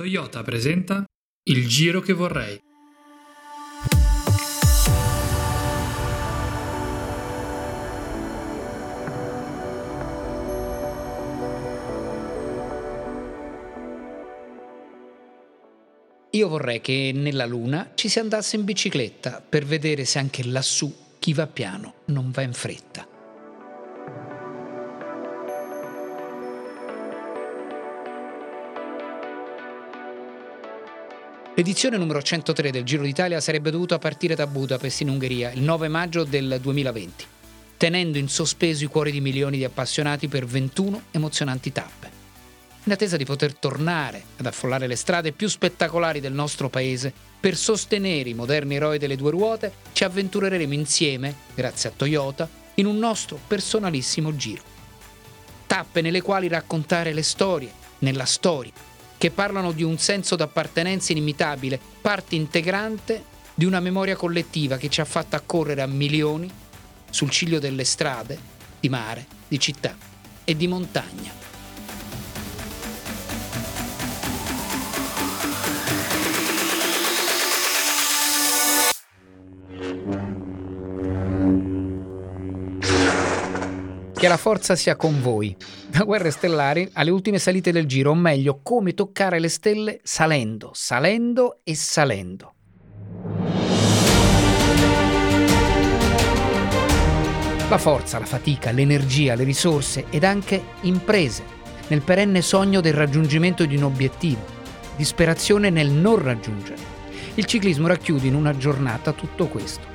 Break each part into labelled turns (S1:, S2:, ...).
S1: Toyota presenta Il giro che vorrei.
S2: Io vorrei che nella Luna ci si andasse in bicicletta per vedere se anche lassù chi va piano non va in fretta. L'edizione numero 103 del Giro d'Italia sarebbe dovuta partire da Budapest in Ungheria il 9 maggio del 2020, tenendo in sospeso i cuori di milioni di appassionati per 21 emozionanti tappe. In attesa di poter tornare ad affollare le strade più spettacolari del nostro paese, per sostenere i moderni eroi delle due ruote, ci avventureremo insieme, grazie a Toyota, in un nostro personalissimo giro. Tappe nelle quali raccontare le storie, nella storia, che parlano di un senso d'appartenenza inimitabile, parte integrante di una memoria collettiva che ci ha fatto accorrere a milioni sul ciglio delle strade, di mare, di città e di montagna. Che la forza sia con voi. Da Guerre Stellari alle ultime salite del giro, o meglio, come toccare le stelle salendo, salendo e salendo. La forza, la fatica, l'energia, le risorse ed anche imprese nel perenne sogno del raggiungimento di un obiettivo, disperazione nel non raggiungere. Il ciclismo racchiude in una giornata tutto questo.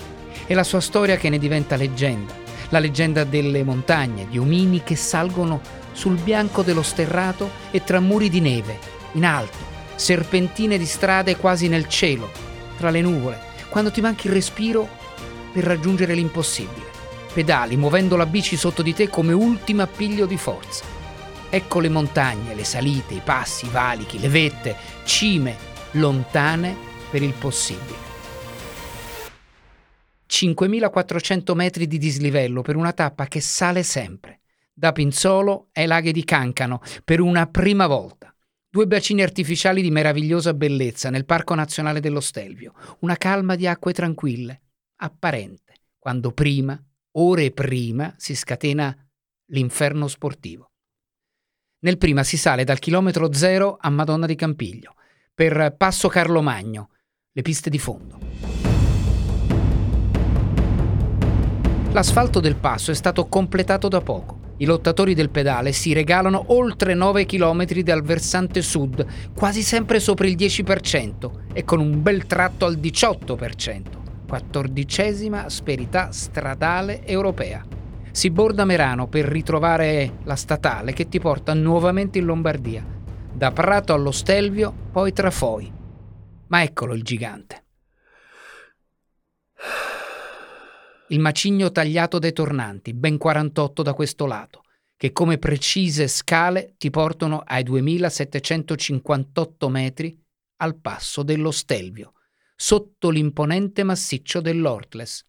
S2: E la sua storia che ne diventa leggenda, la leggenda delle montagne, di omini che salgono sul bianco dello sterrato e tra muri di neve, in alto, serpentine di strade quasi nel cielo, tra le nuvole, quando ti manchi il respiro per raggiungere l'impossibile. Pedali muovendo la bici sotto di te come ultimo appiglio di forza. Ecco le montagne, le salite, i passi, i valichi, le vette, cime, lontane per il possibile. 5.400 metri di dislivello per una tappa che sale sempre, da Pinzolo ai laghi di Cancano, per una prima volta. Due bacini artificiali di meravigliosa bellezza nel Parco Nazionale dello Stelvio, una calma di acque tranquille, apparente, quando prima, ore prima, si scatena l'inferno sportivo. Nel prima si sale dal chilometro zero a Madonna di Campiglio, per Passo Carlo Magno, le piste di fondo. L'asfalto del passo è stato completato da poco. I lottatori del pedale si regalano oltre 9 km dal versante sud, quasi sempre sopra il 10% e con un bel tratto al 18%, quattordicesima asperità stradale europea. Si borda Merano per ritrovare la statale che ti porta nuovamente in Lombardia, da Prato allo Stelvio, poi Trafoi. Ma eccolo il gigante. Il macigno tagliato dai tornanti, ben 48 da questo lato, che come precise scale ti portano ai 2758 metri al passo dello Stelvio, sotto l'imponente massiccio dell'Ortles.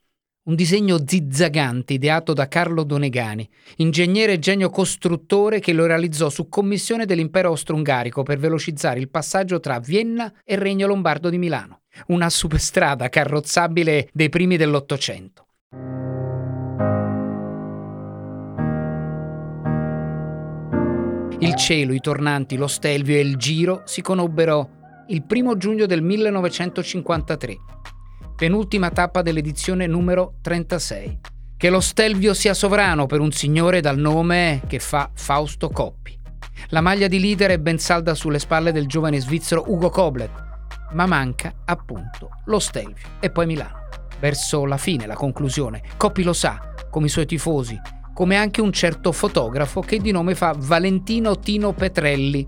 S2: Un disegno zizzagante ideato da Carlo Donegani, ingegnere e genio costruttore che lo realizzò su commissione dell'impero austro-ungarico per velocizzare il passaggio tra Vienna e il Regno Lombardo di Milano. Una superstrada carrozzabile dei primi dell'Ottocento. Il cielo, i tornanti, lo Stelvio e il Giro si conobbero il primo giugno del 1953, penultima tappa dell'edizione numero 36. Che lo Stelvio sia sovrano per un signore dal nome che fa Fausto Coppi. La maglia di leader è ben salda sulle spalle del giovane svizzero Ugo Koblet, ma manca appunto lo Stelvio e poi Milano. Verso la fine, la conclusione, Coppi lo sa, come i suoi tifosi, come anche un certo fotografo che di nome fa Valentino Tino Petrelli.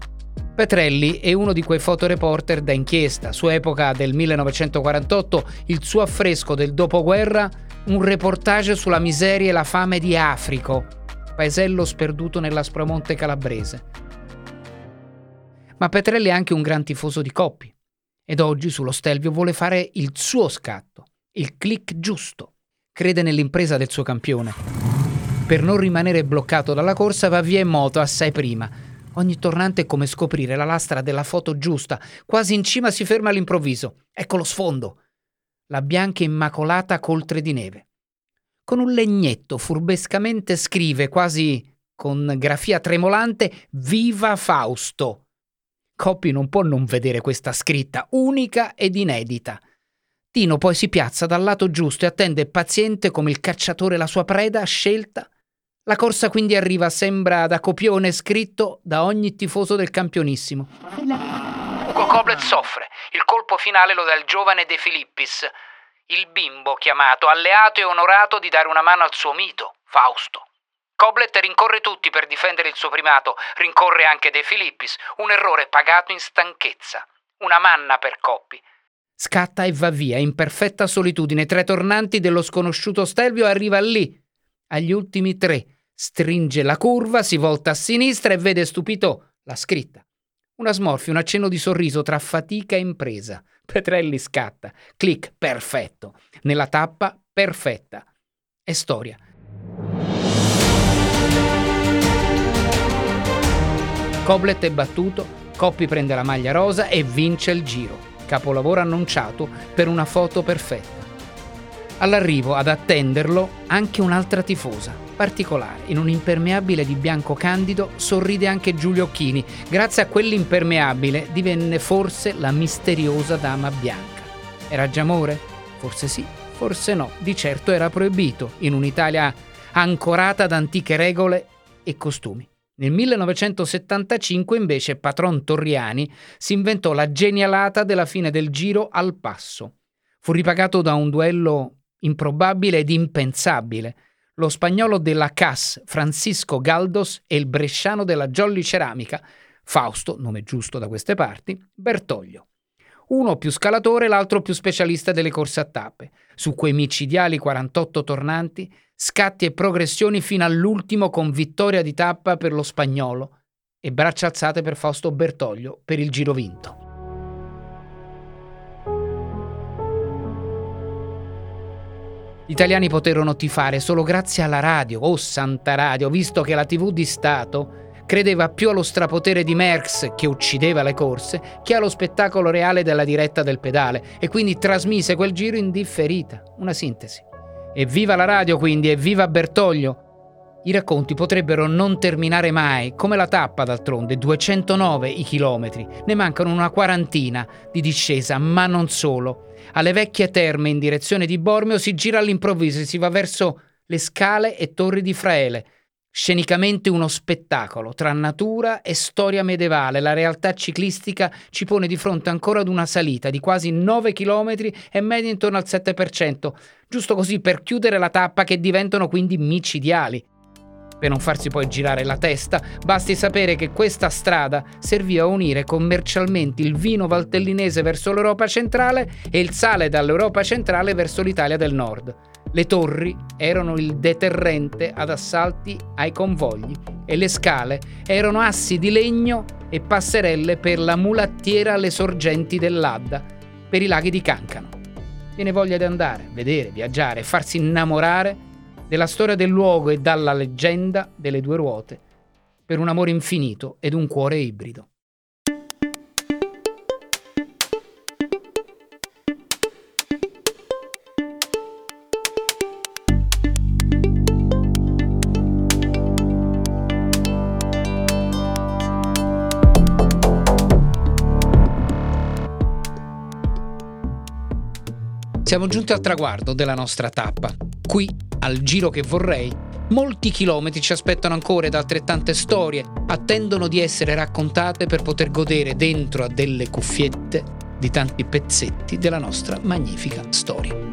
S2: Petrelli è uno di quei fotoreporter da inchiesta. Su epoca del 1948, il suo affresco del dopoguerra, un reportage sulla miseria e la fame di Africo, paesello sperduto nell'Aspromonte calabrese. Ma Petrelli è anche un gran tifoso di Coppi ed oggi sullo Stelvio vuole fare il suo scatto, il click giusto. Crede nell'impresa del suo campione per non rimanere bloccato dalla corsa va via in moto assai prima. Ogni tornante è come scoprire la lastra della foto giusta, quasi in cima si ferma all'improvviso. Ecco lo sfondo. La bianca immacolata coltre di neve. Con un legnetto furbescamente scrive, quasi con grafia tremolante, Viva Fausto. Coppi non può non vedere questa scritta, unica ed inedita. Tino poi si piazza dal lato giusto e attende paziente come il cacciatore la sua preda scelta la corsa quindi arriva, sembra da copione scritto da ogni tifoso del campionissimo. Ugo Koblet soffre. Il colpo finale lo dà il giovane De Filippis, il bimbo chiamato, alleato e onorato di dare una mano al suo mito, Fausto. Koblet rincorre tutti per difendere il suo primato, rincorre anche De Filippis, un errore pagato in stanchezza, una manna per Coppi. Scatta e va via, in perfetta solitudine, tra i tornanti dello sconosciuto Stelvio arriva lì, agli ultimi tre, Stringe la curva, si volta a sinistra e vede stupito la scritta. Una smorfia, un accenno di sorriso tra fatica e impresa. Petrelli scatta. Clic, perfetto. Nella tappa, perfetta. È storia. Coblet è battuto, Coppi prende la maglia rosa e vince il giro. Capolavoro annunciato per una foto perfetta. All'arrivo, ad attenderlo, anche un'altra tifosa, particolare. In un impermeabile di bianco candido sorride anche Giulio Occhini. Grazie a quell'impermeabile divenne forse la misteriosa dama bianca. Era già amore? Forse sì, forse no. Di certo era proibito in un'Italia ancorata ad antiche regole e costumi. Nel 1975 invece Patron Torriani si inventò la genialata della fine del giro al passo. Fu ripagato da un duello improbabile ed impensabile lo spagnolo della CAS Francisco Galdos e il bresciano della Jolly Ceramica, Fausto, nome giusto da queste parti, Bertoglio. Uno più scalatore, l'altro più specialista delle corse a tappe. Su quei micidiali 48 tornanti, scatti e progressioni fino all'ultimo con vittoria di tappa per lo spagnolo e braccia alzate per Fausto Bertoglio per il giro vinto. Gli italiani poterono tifare solo grazie alla radio, oh santa radio, visto che la TV di Stato credeva più allo strapotere di Merckx che uccideva le corse che allo spettacolo reale della diretta del pedale e quindi trasmise quel giro indifferita. Una sintesi. Evviva la radio quindi, evviva Bertoglio! I racconti potrebbero non terminare mai, come la tappa d'altronde, 209 i chilometri, ne mancano una quarantina di discesa, ma non solo alle vecchie terme in direzione di Bormio si gira all'improvviso e si va verso le scale e torri di Fraele. Scenicamente uno spettacolo tra natura e storia medievale. La realtà ciclistica ci pone di fronte ancora ad una salita di quasi 9 km e media intorno al 7%, giusto così per chiudere la tappa che diventano quindi micidiali. Per non farsi poi girare la testa, basti sapere che questa strada serviva a unire commercialmente il vino valtellinese verso l'Europa centrale e il sale dall'Europa centrale verso l'Italia del nord. Le torri erano il deterrente ad assalti ai convogli e le scale erano assi di legno e passerelle per la mulattiera alle sorgenti dell'Adda, per i laghi di Cancano. Viene voglia di andare, vedere, viaggiare, farsi innamorare della storia del luogo e dalla leggenda delle due ruote, per un amore infinito ed un cuore ibrido. Siamo giunti al traguardo della nostra tappa. Qui al giro che vorrei, molti chilometri ci aspettano ancora ed altrettante storie attendono di essere raccontate per poter godere dentro a delle cuffiette di tanti pezzetti della nostra magnifica storia.